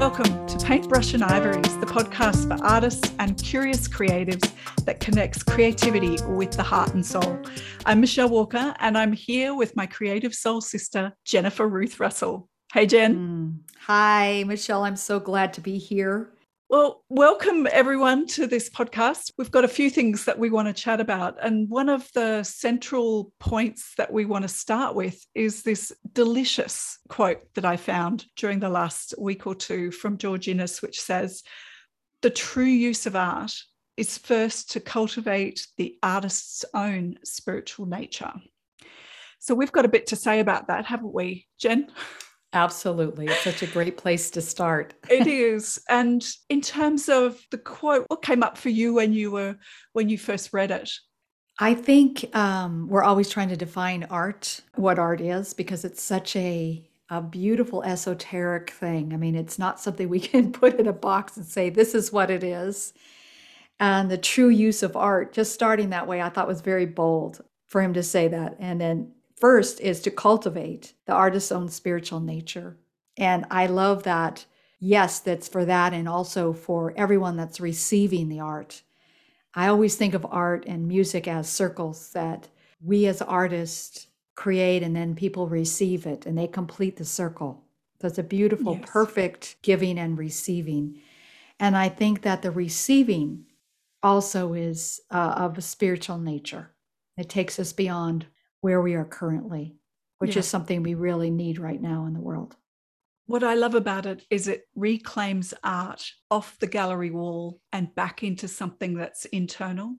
Welcome to Paintbrush and Ivories, the podcast for artists and curious creatives that connects creativity with the heart and soul. I'm Michelle Walker, and I'm here with my creative soul sister, Jennifer Ruth Russell. Hey, Jen. Mm. Hi, Michelle. I'm so glad to be here. Well, welcome everyone to this podcast. We've got a few things that we want to chat about. And one of the central points that we want to start with is this delicious quote that I found during the last week or two from George Inness, which says, The true use of art is first to cultivate the artist's own spiritual nature. So we've got a bit to say about that, haven't we, Jen? Absolutely. It's such a great place to start. it is. And in terms of the quote, what came up for you when you were when you first read it? I think um, we're always trying to define art, what art is, because it's such a a beautiful esoteric thing. I mean, it's not something we can put in a box and say this is what it is. And the true use of art, just starting that way, I thought was very bold for him to say that. And then First is to cultivate the artist's own spiritual nature. And I love that. Yes, that's for that, and also for everyone that's receiving the art. I always think of art and music as circles that we as artists create, and then people receive it and they complete the circle. So it's a beautiful, yes. perfect giving and receiving. And I think that the receiving also is uh, of a spiritual nature. It takes us beyond where we are currently, which yeah. is something we really need right now in the world. What I love about it is it reclaims art off the gallery wall and back into something that's internal.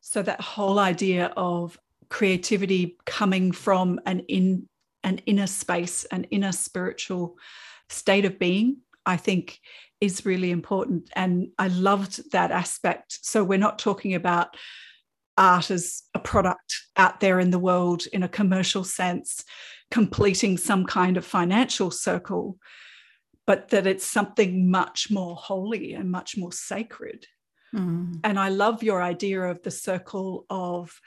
So that whole idea of creativity coming from an in an inner space, an inner spiritual state of being, I think is really important. And I loved that aspect. So we're not talking about art as a product out there in the world in a commercial sense, completing some kind of financial circle, but that it's something much more holy and much more sacred. Mm. And I love your idea of the circle of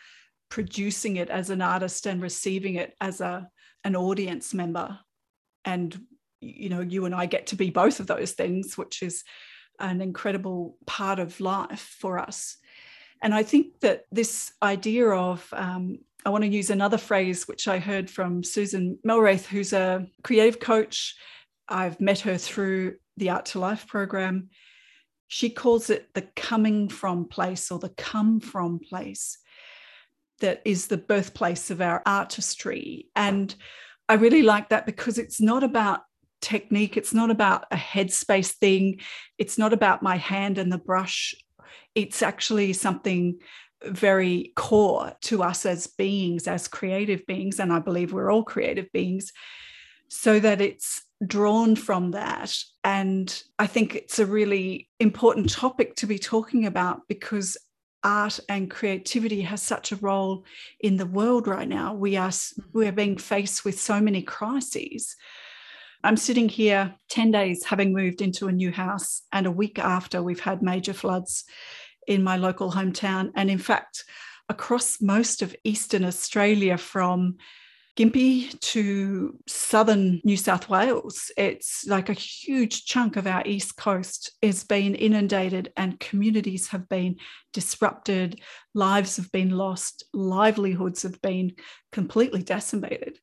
producing it as an artist and receiving it as a an audience member and you know you and I get to be both of those things which is an incredible part of life for us and I think that this idea of, um, I want to use another phrase which I heard from Susan Melraith, who's a creative coach. I've met her through the Art to Life program. She calls it the coming from place or the come from place that is the birthplace of our artistry. And I really like that because it's not about technique, it's not about a headspace thing, it's not about my hand and the brush it's actually something very core to us as beings, as creative beings. And I believe we're all creative beings, so that it's drawn from that. And I think it's a really important topic to be talking about because art and creativity has such a role in the world right now. We are mm-hmm. we are being faced with so many crises. I'm sitting here 10 days having moved into a new house and a week after we've had major floods in my local hometown. And in fact, across most of Eastern Australia from Gympie to southern New South Wales. It's like a huge chunk of our east coast has been inundated and communities have been disrupted, lives have been lost, livelihoods have been completely decimated.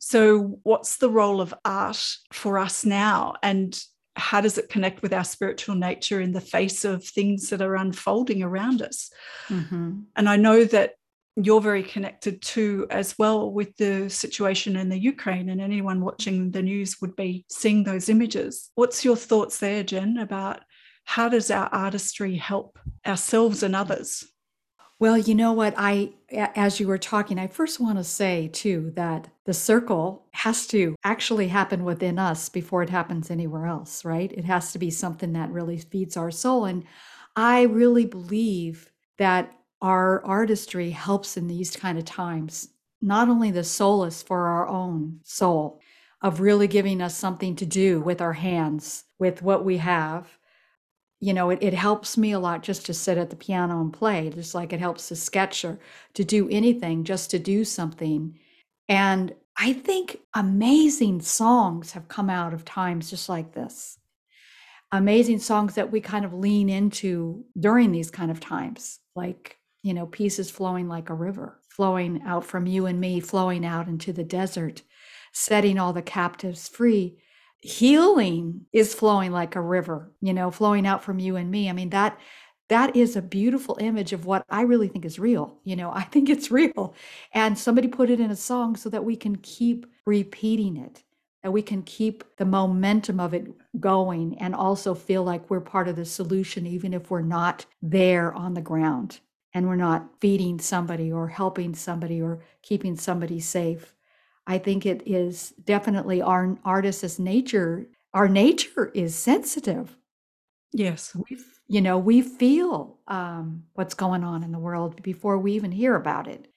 So, what's the role of art for us now? And how does it connect with our spiritual nature in the face of things that are unfolding around us? Mm-hmm. And I know that you're very connected to as well, with the situation in the Ukraine, and anyone watching the news would be seeing those images. What's your thoughts there, Jen, about how does our artistry help ourselves and others? Well, you know what? I, as you were talking, I first want to say too that the circle has to actually happen within us before it happens anywhere else, right? It has to be something that really feeds our soul. And I really believe that our artistry helps in these kind of times, not only the solace for our own soul of really giving us something to do with our hands, with what we have, you know, it, it helps me a lot just to sit at the piano and play, just like it helps to sketch or to do anything, just to do something. And I think amazing songs have come out of times just like this. amazing songs that we kind of lean into during these kind of times, like, you know, pieces flowing like a river, flowing out from you and me, flowing out into the desert, setting all the captives free. Healing is flowing like a river, you know, flowing out from you and me. I mean, that that is a beautiful image of what I really think is real. You know, I think it's real. And somebody put it in a song so that we can keep repeating it, that we can keep the momentum of it going and also feel like we're part of the solution, even if we're not there on the ground and we're not feeding somebody or helping somebody or keeping somebody safe. I think it is definitely our artist's nature. Our nature is sensitive. Yes. We you know, we feel um, what's going on in the world before we even hear about it.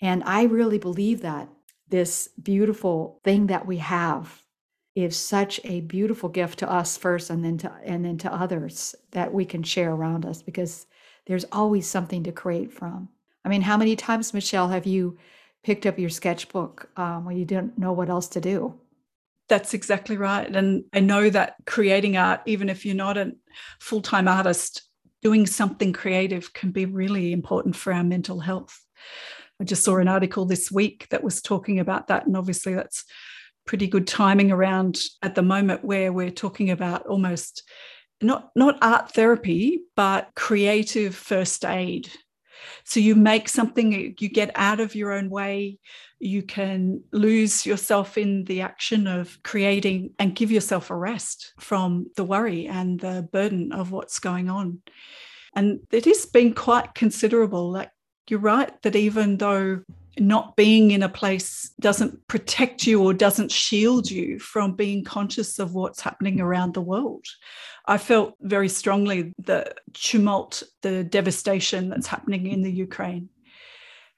And I really believe that this beautiful thing that we have is such a beautiful gift to us first and then to and then to others that we can share around us because there's always something to create from. I mean, how many times, Michelle, have you picked up your sketchbook um, when you didn't know what else to do? That's exactly right. And I know that creating art, even if you're not a full time artist, doing something creative can be really important for our mental health. I just saw an article this week that was talking about that. And obviously, that's pretty good timing around at the moment where we're talking about almost not, not art therapy, but creative first aid. So you make something, you get out of your own way, you can lose yourself in the action of creating and give yourself a rest from the worry and the burden of what's going on. And it has been quite considerable. Like you're right that even though not being in a place doesn't protect you or doesn't shield you from being conscious of what's happening around the world. I felt very strongly the tumult, the devastation that's happening in the Ukraine.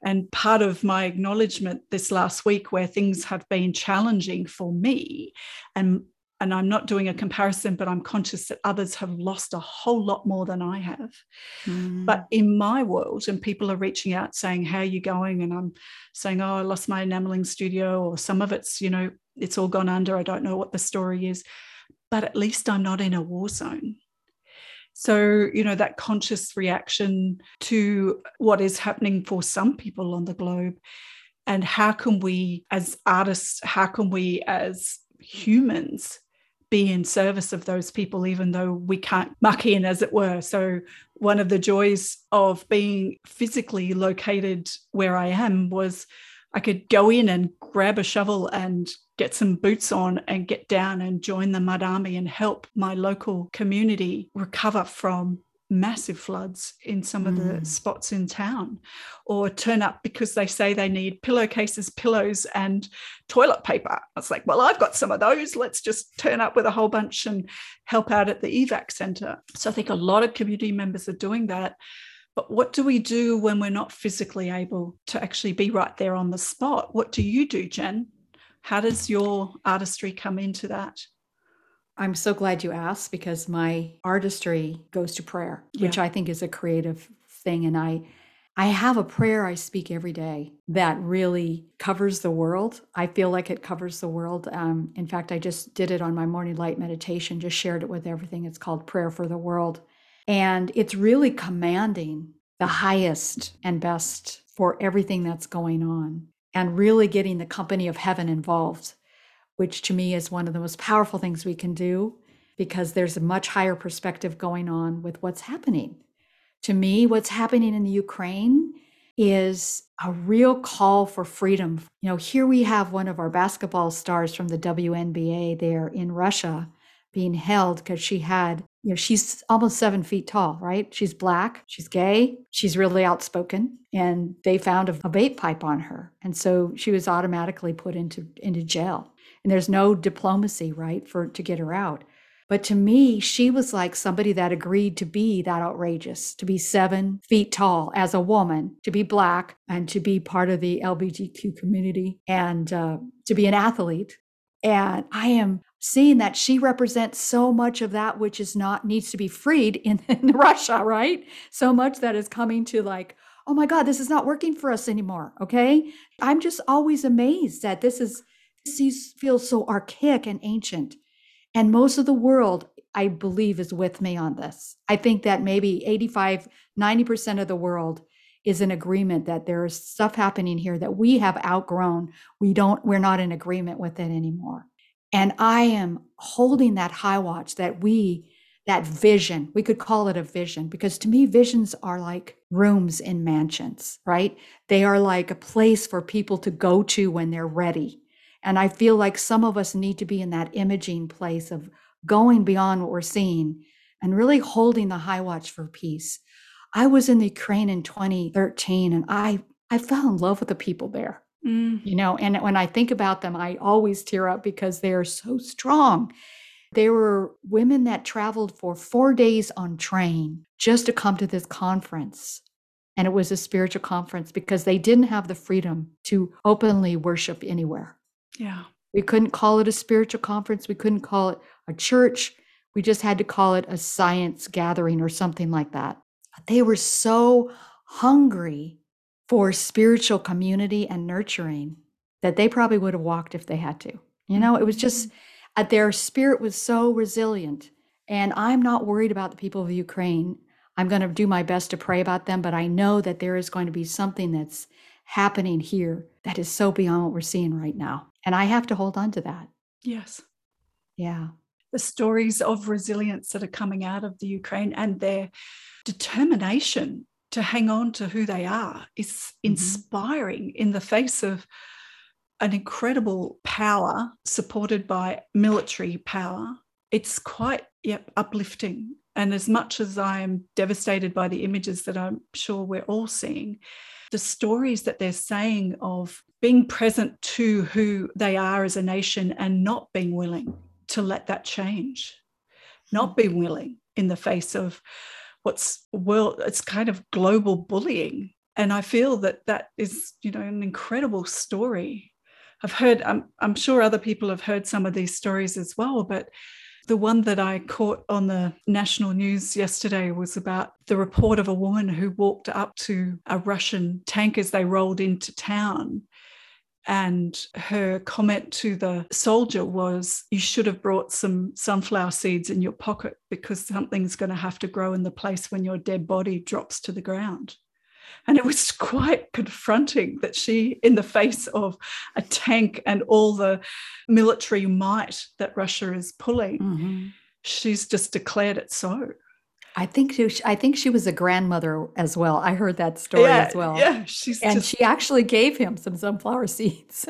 And part of my acknowledgement this last week, where things have been challenging for me, and and I'm not doing a comparison, but I'm conscious that others have lost a whole lot more than I have. Mm. But in my world, and people are reaching out saying, How are you going? And I'm saying, Oh, I lost my enameling studio, or some of it's, you know, it's all gone under. I don't know what the story is. But at least I'm not in a war zone. So, you know, that conscious reaction to what is happening for some people on the globe. And how can we, as artists, how can we, as humans, be in service of those people, even though we can't muck in, as it were. So, one of the joys of being physically located where I am was I could go in and grab a shovel and get some boots on and get down and join the mud army and help my local community recover from massive floods in some of the mm. spots in town or turn up because they say they need pillowcases pillows and toilet paper. I was like well i've got some of those. Let's just turn up with a whole bunch and help out at the evac center. So i think a lot of community members are doing that. But what do we do when we're not physically able to actually be right there on the spot? What do you do jen? How does your artistry come into that? I'm so glad you asked because my artistry goes to prayer, yeah. which I think is a creative thing. And I I have a prayer I speak every day that really covers the world. I feel like it covers the world. Um, in fact, I just did it on my morning light meditation, just shared it with everything. It's called Prayer for the World. And it's really commanding the highest and best for everything that's going on and really getting the company of heaven involved, which to me is one of the most powerful things we can do because there's a much higher perspective going on with what's happening. To me, what's happening in the Ukraine is a real call for freedom. You know, here we have one of our basketball stars from the WNBA there in Russia being held because she had you know, she's almost seven feet tall, right? She's black, she's gay, she's really outspoken, and they found a, a vape pipe on her. And so she was automatically put into, into jail. And there's no diplomacy, right, for to get her out. But to me, she was like somebody that agreed to be that outrageous, to be seven feet tall as a woman, to be black, and to be part of the LGBTQ community, and uh, to be an athlete. And I am seeing that she represents so much of that which is not needs to be freed in, in Russia, right? So much that is coming to like, oh my God, this is not working for us anymore. Okay. I'm just always amazed that this is this feels so archaic and ancient. And most of the world I believe is with me on this. I think that maybe 85, 90% of the world is in agreement that there is stuff happening here that we have outgrown. We don't, we're not in agreement with it anymore. And I am holding that high watch that we, that vision, we could call it a vision because to me, visions are like rooms in mansions, right? They are like a place for people to go to when they're ready. And I feel like some of us need to be in that imaging place of going beyond what we're seeing and really holding the high watch for peace. I was in the Ukraine in 2013 and I I fell in love with the people there. Mm. You know, and when I think about them, I always tear up because they are so strong. They were women that traveled for 4 days on train just to come to this conference. And it was a spiritual conference because they didn't have the freedom to openly worship anywhere. Yeah. We couldn't call it a spiritual conference. We couldn't call it a church. We just had to call it a science gathering or something like that. They were so hungry for spiritual community and nurturing that they probably would have walked if they had to. You know, it was just mm-hmm. uh, their spirit was so resilient. And I'm not worried about the people of Ukraine. I'm going to do my best to pray about them, but I know that there is going to be something that's happening here that is so beyond what we're seeing right now. And I have to hold on to that. Yes. Yeah. The stories of resilience that are coming out of the Ukraine and their determination to hang on to who they are is mm-hmm. inspiring in the face of an incredible power supported by military power. It's quite yep, uplifting. And as much as I am devastated by the images that I'm sure we're all seeing, the stories that they're saying of being present to who they are as a nation and not being willing to let that change, not being willing in the face of what's world it's kind of global bullying. And i feel that that is you know an incredible story. I've heard i'm, I'm sure other people have heard some of these stories as well but the one that I caught on the national news yesterday was about the report of a woman who walked up to a Russian tank as they rolled into town. And her comment to the soldier was, You should have brought some sunflower seeds in your pocket because something's going to have to grow in the place when your dead body drops to the ground. And it was quite confronting that she, in the face of a tank and all the military might that Russia is pulling, mm-hmm. she's just declared it so. I think she, I think she was a grandmother as well. I heard that story yeah, as well. Yeah, she's and just... she actually gave him some sunflower seeds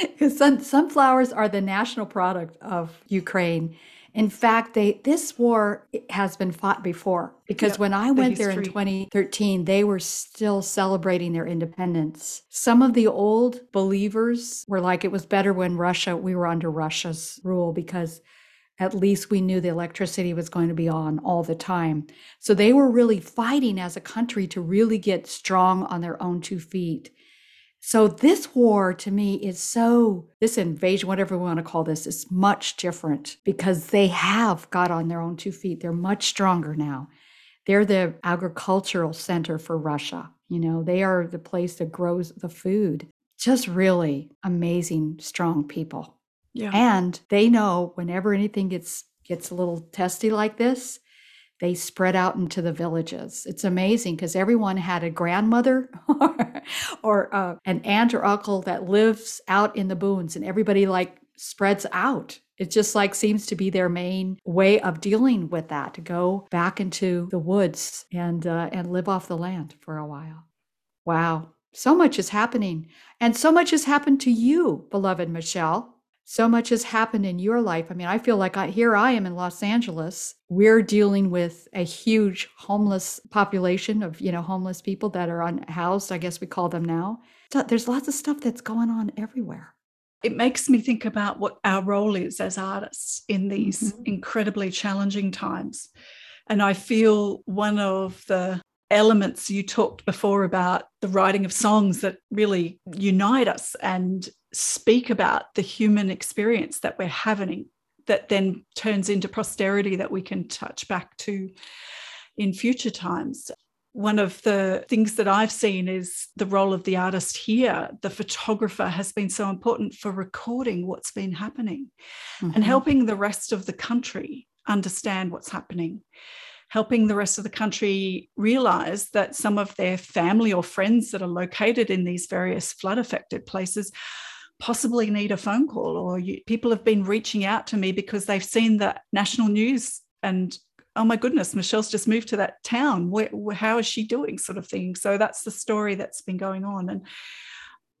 because sun, sunflowers are the national product of Ukraine, in fact, they this war has been fought before because yep, when I went the there in 2013, they were still celebrating their independence. Some of the old believers were like it was better when Russia we were under Russia's rule because at least we knew the electricity was going to be on all the time. So they were really fighting as a country to really get strong on their own two feet. So this war to me is so this invasion, whatever we want to call this, is much different because they have got on their own two feet. They're much stronger now. They're the agricultural center for Russia. You know, they are the place that grows the food. Just really amazing, strong people. Yeah. And they know whenever anything gets gets a little testy like this, they spread out into the villages. It's amazing because everyone had a grandmother or, or uh, an aunt or uncle that lives out in the boons, and everybody like spreads out. It just like seems to be their main way of dealing with that to go back into the woods and uh, and live off the land for a while. Wow, so much is happening, and so much has happened to you, beloved Michelle so much has happened in your life. I mean, I feel like I, here I am in Los Angeles. We're dealing with a huge homeless population of, you know, homeless people that are unhoused, I guess we call them now. So there's lots of stuff that's going on everywhere. It makes me think about what our role is as artists in these mm-hmm. incredibly challenging times. And I feel one of the elements you talked before about the writing of songs that really unite us and speak about the human experience that we're having that then turns into posterity that we can touch back to in future times. One of the things that I've seen is the role of the artist here. The photographer has been so important for recording what's been happening mm-hmm. and helping the rest of the country understand what's happening helping the rest of the country realize that some of their family or friends that are located in these various flood affected places possibly need a phone call or you, people have been reaching out to me because they've seen the national news and oh my goodness michelle's just moved to that town. Where, how is she doing sort of thing? So that's the story that's been going on. And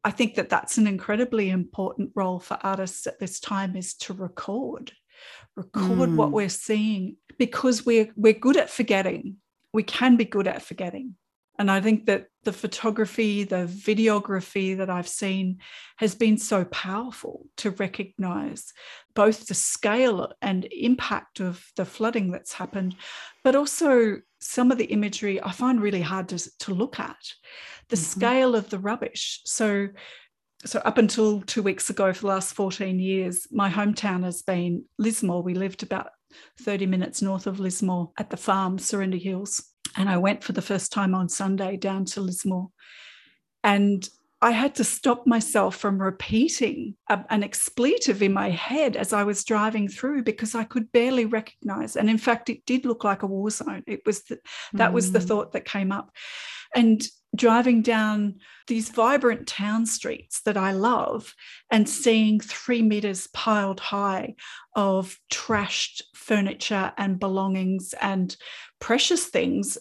i think that that's an incredibly important role for artists at this time is to record record mm. what we're seeing because we're we're good at forgetting. We can be good at forgetting and i think that the photography the videography that i've seen has been so powerful to recognize both the scale and impact of the flooding that's happened but also some of the imagery i find really hard to, to look at the mm-hmm. scale of the rubbish. So so up until two weeks ago for the last 14 years my hometown has been lismore. We lived about 30 minutes north of lismore at the farm surrender hills and i went for the first time on sunday down to lismore and I had to stop myself from repeating a, an expletive in my head as I was driving through because I could barely recognize. And in fact, it did look like a war zone. It was the, that mm. was the mm. thought that came up. And driving down these vibrant town streets that I love and seeing three meters piled high of trashed furniture and belongings and precious things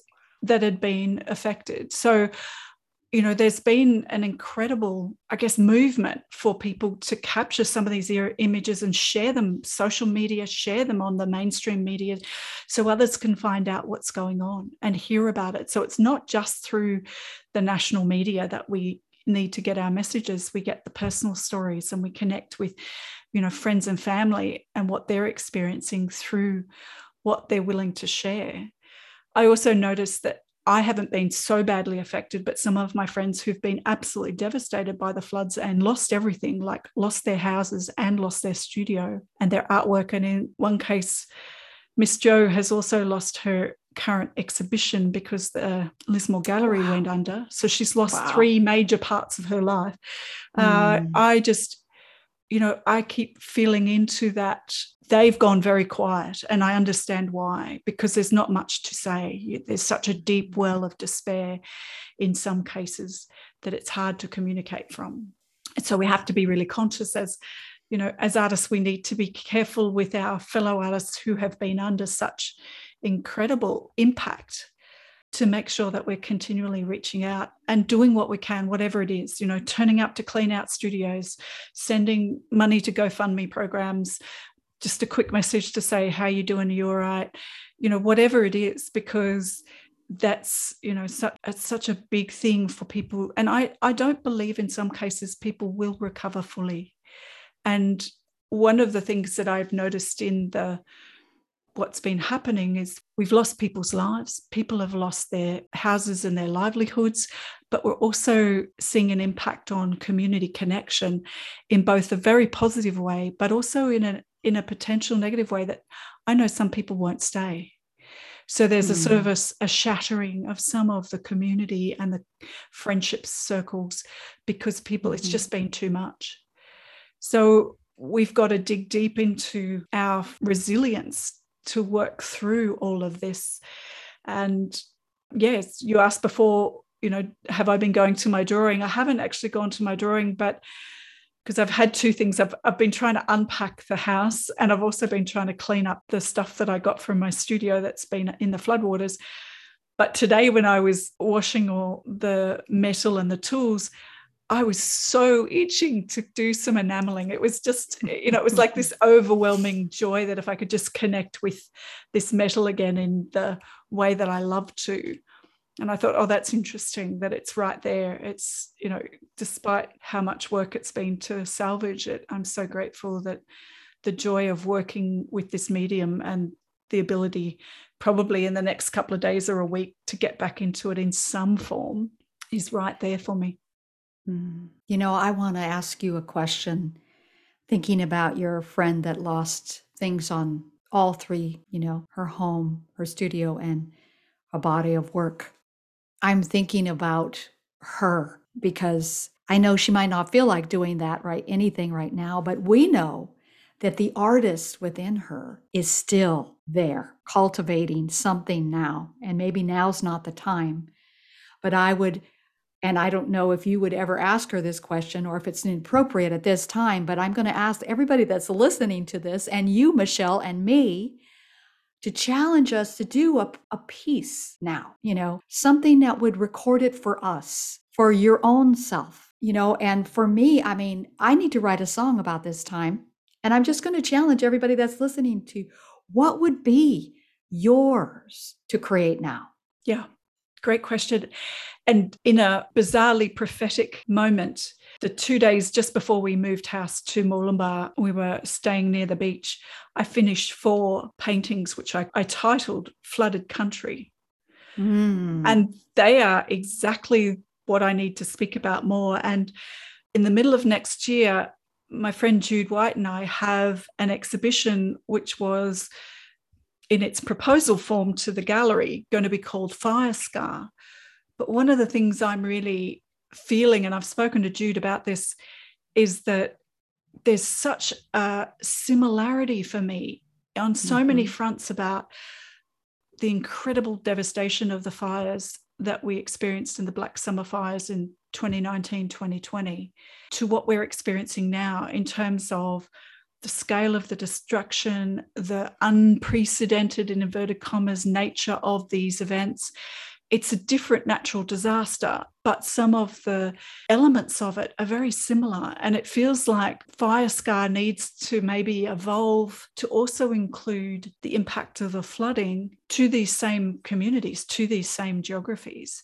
that had been affected. So you know there's been an incredible i guess movement for people to capture some of these images and share them social media share them on the mainstream media so others can find out what's going on and hear about it. So it's not just through the national media that we need to get our messages. We get the personal stories and we connect with you know friends and family and what they're experiencing through what they're willing to share i also noticed that I haven't been so badly affected, but some of my friends who've been absolutely devastated by the floods and lost everything, like lost their houses and lost their studio and their artwork. And in one case, Miss Joe has also lost her current exhibition because the Lismore Gallery wow. went under. So she's lost wow. three major parts of her life. Mm. Uh, hmm. I just, you know, I keep feeling into that they've gone very quiet and i understand why because there's not much to say. There's such a deep well of despair in some cases that it's hard to communicate from. And so we have to be really conscious as you know as artists we need to be careful with our fellow artists who have been under such incredible impact to make sure that we're continually reaching out and doing what we can, whatever it is, you know, turning up to clean out studios, sending money to GoFundMe programs, just a quick message to say how you doing? You all right? You know whatever it is because that's you know it's such a big thing for people. And i i don't believe in some cases people will recover fully. And one of the things that i've noticed in the what's been happening is we've lost people's lives. People have lost their houses and their livelihoods but we're also seeing an impact on community connection in both a very positive way but also in a in a potential negative way that I know some people won't stay. So there's mm. a sort of hmm. a, a, shattering of some of the community and the friendship circles because people, mm-hmm. it's just been too much. So we've got to dig deep into our resilience to work through all of this. And yes, you asked before, you know, have I been going to my drawing? I haven't actually gone to my drawing, but because I've had two things. I've, I've been trying to unpack the house and I've also been trying to clean up the stuff that I got from my studio that's been in the floodwaters. But today, when I was washing all the metal and the tools, I was so itching to do some enameling. It was just, you know, it was like this overwhelming joy that if I could just connect with this metal again in the way that I love to, and I thought, oh, that's interesting that it's right there. It's, you know, despite how much work it's been to salvage it, I'm so grateful that the joy of working with this medium and the ability, probably in the next couple of days or a week, to get back into it in some form is right there for me. Mm. You know, I want to ask you a question thinking about your friend that lost things on all three, you know, her home, her studio, and a body of work. I'm thinking about her because I know she might not feel like doing that right anything right now, but we know that the artist within her is still there, cultivating something now. And maybe now's not the time. But I would, and I don't know if you would ever ask her this question or if it's inappropriate at this time, but I'm going to ask everybody that's listening to this and you, Michelle, and me to challenge us to do a, a piece now, you know, something that would record it for us, for your own self, you know. And for me, I mean, I need to write a song about this time and I'm just going to challenge everybody that's listening to what would be yours to create now? Yeah, great question. And in a bizarrely prophetic moment, the two days just before we moved house to Mooloolaba, we were staying near the beach. I finished four paintings, which I, I titled Flooded Country. Mm. And they are exactly what I need to speak about more. And in the middle of next year, my friend Jude White and I have an exhibition which was in its proposal form to the gallery going to be called Fire Scar. But one of the things I'm really feeling, and I've spoken to Jude about this, is that there's such a similarity for me on so mm-hmm. many fronts about the incredible devastation of the fires that we experienced in the Black Summer fires in 2019, 2020 to what we're experiencing now in terms of the scale of the destruction, the unprecedented, in inverted commas, nature of these events. It's a different natural disaster, but some of the elements of it are very similar. And it feels like Fire Scar needs to maybe evolve to also include the impact of the flooding to these same communities, to these same geographies.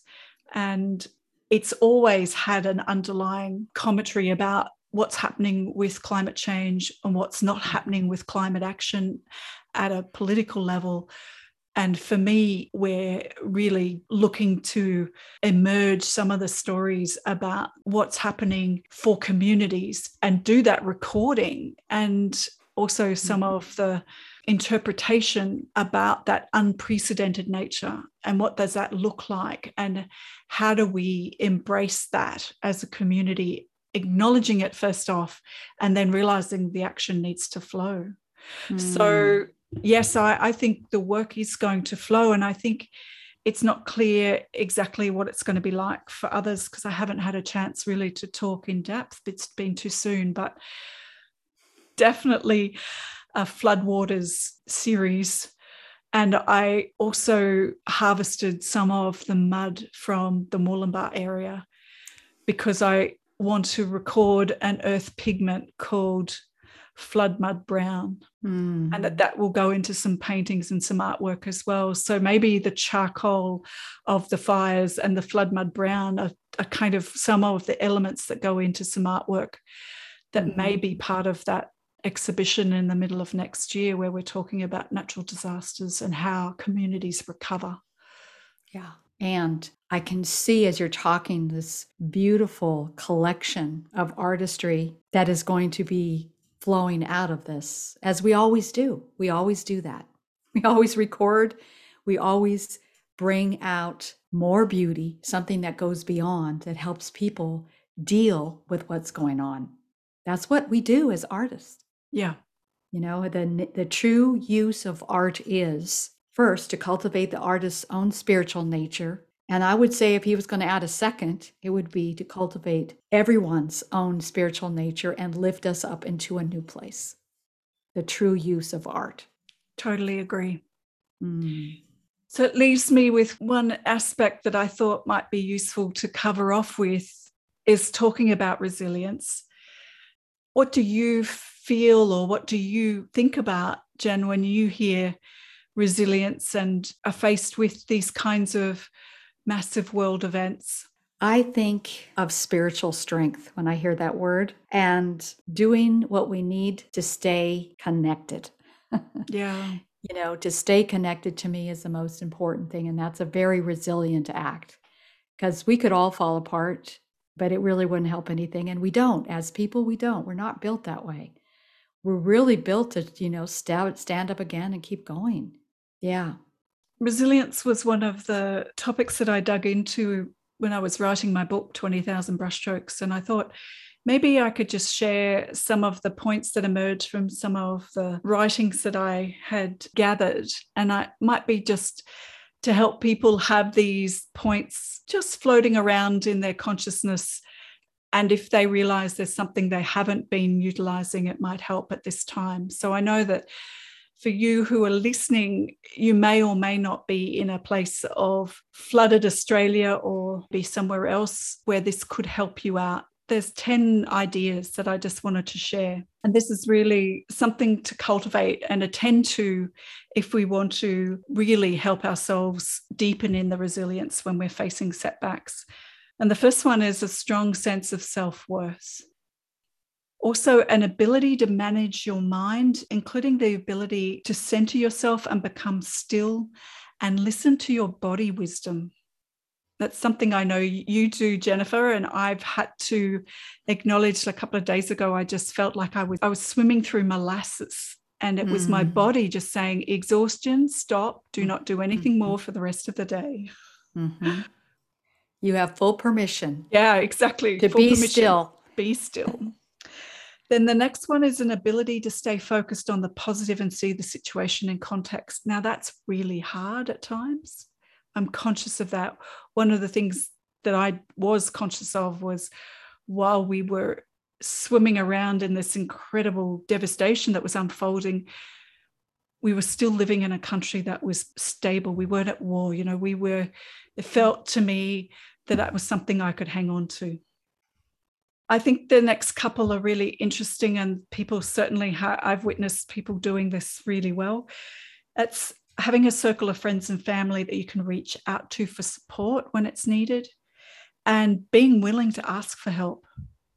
And it's always had an underlying commentary about what's happening with climate change and what's not happening with climate action at a political level. And for me, we're really looking to emerge some of the stories about what's happening for communities and do that recording and also some mm-hmm. of the interpretation about that unprecedented nature and what does that look like and how do we embrace that as a community acknowledging it first off and then realizing the action needs to flow mm. so yes I, I think the work is going to flow and i think it's not clear exactly what it's going to be like for others because i haven't had a chance really to talk in depth it's been too soon but definitely a floodwaters series. And I also harvested some of the mud from the Mooloolaba area because I want to record an earth pigment called flood mud brown mm. and that that will go into some paintings and some artwork as well so maybe the charcoal of the fires and the flood mud brown are, are kind of some of the elements that go into some artwork that mm. may be part of that exhibition in the middle of next year where we're talking about natural disasters and how communities recover. Yeah. And I can see as you're talking this beautiful collection of artistry that is going to be flowing out of this, as we always do. We always do that. We always record, we always bring out more beauty, something that goes beyond, that helps people deal with what's going on. That's what we do as artists. Yeah. You know, the, the true use of art is first to cultivate the artist's own spiritual nature. And I would say if he was going to add a second, it would be to cultivate everyone's own spiritual nature and lift us up into a new place. The true use of art. Totally agree. Mm. So it leaves me with one aspect that I thought might be useful to cover off with is talking about resilience. What do you feel or what do you think about, Jen, when you hear resilience and are faced with these kinds of massive world events? I think of spiritual strength when I hear that word and doing what we need to stay connected. yeah. You know, to stay connected to me is the most important thing. And that's a very resilient act because we could all fall apart, but it really wouldn't help anything. And we don't. As people, we don't. We're not built that way we're really built to, you know, stand, stand up again and keep going. Yeah. Resilience was one of the topics that I dug into when I was writing my book, 20,000 Brushstrokes. And I thought maybe I could just share some of the points that emerged from some of the writings that I had gathered. And I might be just to help people have these points just floating around in their consciousness. And if they realize there's something they haven't been utilizing, it might help at this time. So I know that for you who are listening, you may or may not be in a place of flooded Australia or be somewhere else where this could help you out there's 10 ideas that I just wanted to share. And this is really something to cultivate and attend to if we want to really help ourselves deepen in the resilience when we're facing setbacks. And the first one is a strong sense of self worth. Also, an ability to manage your mind, including the ability to center yourself and become still and listen to your body wisdom that's something I know you do, Jennifer, and I've had to acknowledge a couple of days ago. I just felt like I was I was swimming through molasses, and it was my mm. body just saying, "Exhaustion, stop, do not do anything more mm-hmm. for the rest of the day." Mm-hmm. You have full permission. Yeah, exactly. To full be permission. still. Be still. Then the next one is an ability to stay focused on the positive and see the situation in context. Now that's really hard at times I'm conscious of that. One of the things that I was conscious of was while we were swimming around in this incredible devastation that was unfolding, we were still living in a country that was stable. We weren't at war. You know, we were, it felt to me that that was something I could hang on to. I think the next couple are really interesting, and people certainly, ha- I've witnessed people doing this really well. It's having a circle of friends and family that you can reach out to for support when it's needed and being willing to ask for help.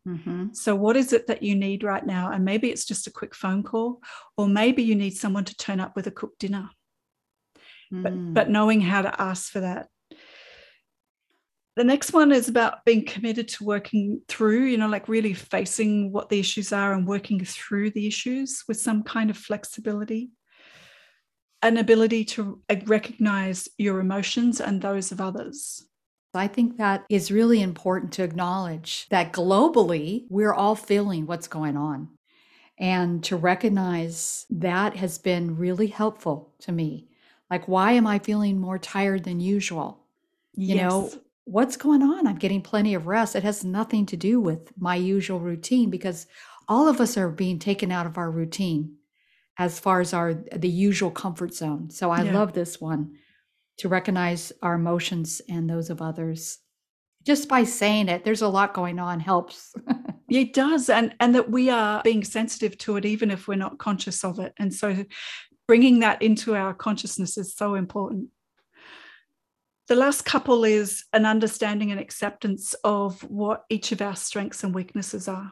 Mm-hmm. So, what is it that you need right now? And maybe it's just a quick phone call, or maybe you need someone to turn up with a cooked dinner. Mm. But, but knowing how to ask for that. The next one is about being committed to working through, you know, like really facing what the issues are and working through the issues with some kind of flexibility an ability to recognize your emotions and those of others. I think that is really important to acknowledge that globally, we're all feeling what's going on. And to recognize that has been really helpful to me. Like, why am I feeling more tired than usual? You yes. know, what's going on? I'm getting plenty of rest. It has nothing to do with my usual routine because all of us are being taken out of our routine as far as our the usual comfort zone. So I yeah. love this one to recognize our emotions and those of others. Just by saying it, there's a lot going on helps. it does and and that we are being sensitive to it even if we're not conscious of it. And so bringing that into our consciousness is so important. The last couple is an understanding and acceptance of what each of our strengths and weaknesses are.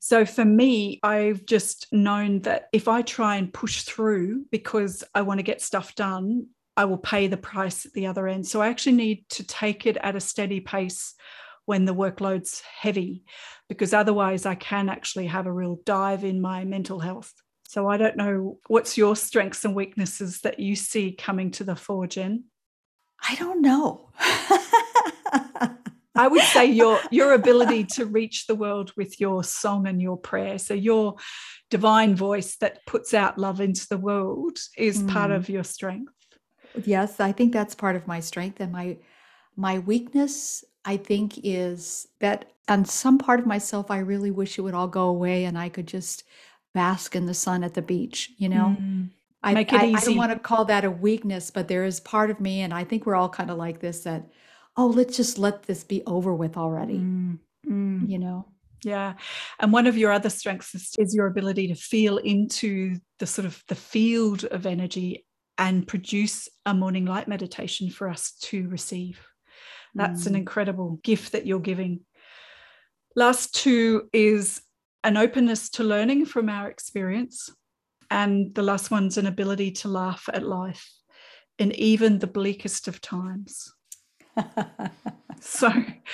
So for me, I've just known that if I try and push through because I want to get stuff done, I will pay the price at the other end. So I actually need to take it at a steady pace when the workload's heavy, because otherwise I can actually have a real dive in my mental health. So I don't know what's your strengths and weaknesses that you see coming to the fore, Jen? I don't know. I would say your your ability to reach the world with your song and your prayer. So your divine voice that puts out love into the world is mm. part of your strength. Yes, I think that's part of my strength and my my weakness I think is that on some part of myself I really wish it would all go away and I could just bask in the sun at the beach, you know? Mm. I, Make it I, easy. I don't want to call that a weakness, but there is part of me, and I think we're all kind of like this that oh, let's just let this be over with already. Mm, mm. You know? Yeah. And one of your other strengths is, is your ability to feel into the sort of the field of energy and produce a morning light meditation for us to receive. That's mm. an incredible gift that you're giving. Last two is an openness to learning from our experience. And the last one's an ability to laugh at life in even the bleakest of times so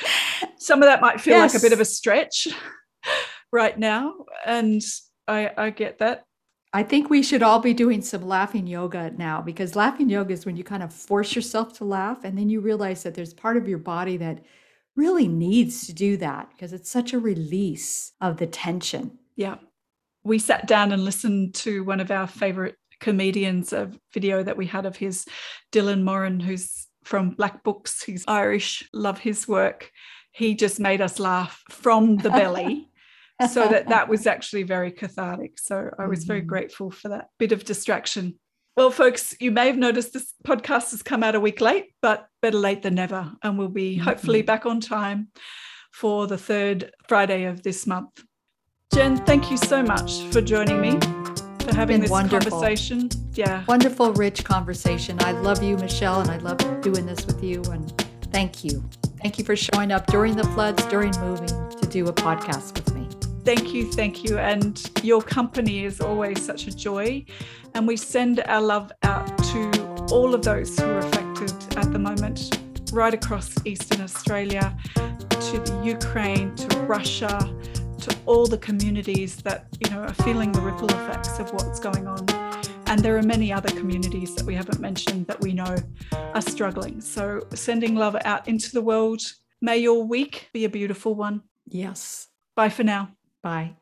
some of that might feel yes. like a bit of a stretch right now. And I, I get that. I think we should all be doing some laughing yoga now because laughing yoga is when you kind of force yourself to laugh and then you realize that there's part of your body that really needs to do that because it's such a release of the tension. Yeah. We sat down and listened to one of our favorite comedians, a video that we had of his, Dylan Moran, who's from Black Books. He's Irish, love his work. He just made us laugh from the belly. so that that was actually very cathartic. So I was very mm-hmm. grateful for that bit of distraction. Well, folks, you may have noticed this podcast has come out a week late, but better late than never. And we'll be mm-hmm. hopefully back on time for the third Friday of this month. Jen, thank you so much for joining me, for having this wonderful. conversation. Yeah. Wonderful, rich conversation. I love you, Michelle, and I love doing this with you. And thank you. Thank you for showing up during the floods, during moving to do a podcast with me. Thank you, thank you. And your company is always such a joy. And we send our love out to all of those who are affected at the moment, right across Eastern Australia, to the Ukraine, to Russia, to all the communities that you know are feeling the ripple effects of what's going on. And there are many other communities that we haven't mentioned that we know are struggling. So, sending love out into the world. May your week be a beautiful one. Yes. Bye for now. Bye.